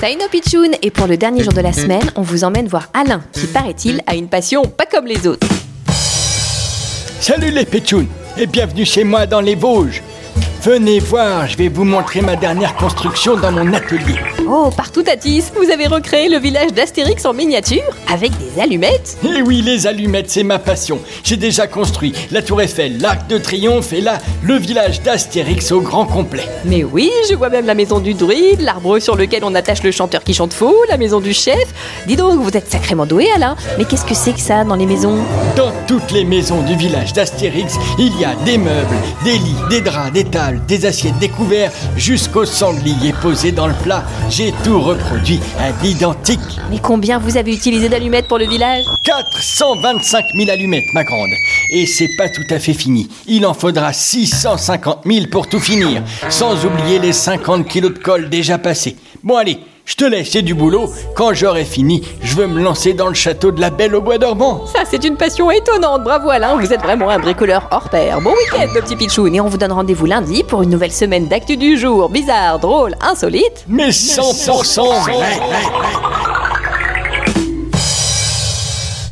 Saino Pichoun et pour le dernier jour de la semaine, on vous emmène voir Alain, qui paraît-il a une passion pas comme les autres. Salut les Pétchounes et bienvenue chez moi dans les Vosges. Venez voir, je vais vous montrer ma dernière construction dans mon atelier. Oh, partout Tatis, vous avez recréé le village d'Astérix en miniature avec des allumettes Eh oui, les allumettes, c'est ma passion. J'ai déjà construit la Tour Eiffel, l'Arc de Triomphe et là, le village d'Astérix au grand complet. Mais oui, je vois même la maison du druide, l'arbre sur lequel on attache le chanteur qui chante faux, la maison du chef. Dis donc, vous êtes sacrément doué Alain. Mais qu'est-ce que c'est que ça dans les maisons? Dans toutes les maisons du village d'Astérix, il y a des meubles, des lits, des draps, des tables, des assiettes, des couverts, jusqu'au sanglier posé dans le plat. J'ai tout reproduit à l'identique. Mais combien vous avez utilisé d'allumettes pour le village? 425 000 allumettes, ma grande. Et c'est pas tout à fait fini. Il en faudra 650 000 pour tout finir, sans oublier les 50 kilos de colle déjà passés. Bon allez, je te laisse, c'est du boulot. Quand j'aurai fini, je veux me lancer dans le château de la Belle au Bois dormant. Ça, c'est une passion étonnante. Bravo Alain, vous êtes vraiment un bricoleur hors pair. Bon week-end, le petit Pichoun. Et on vous donne rendez-vous lundi pour une nouvelle semaine d'actu du jour. Bizarre, drôle, insolite. Mais 100%, vrai.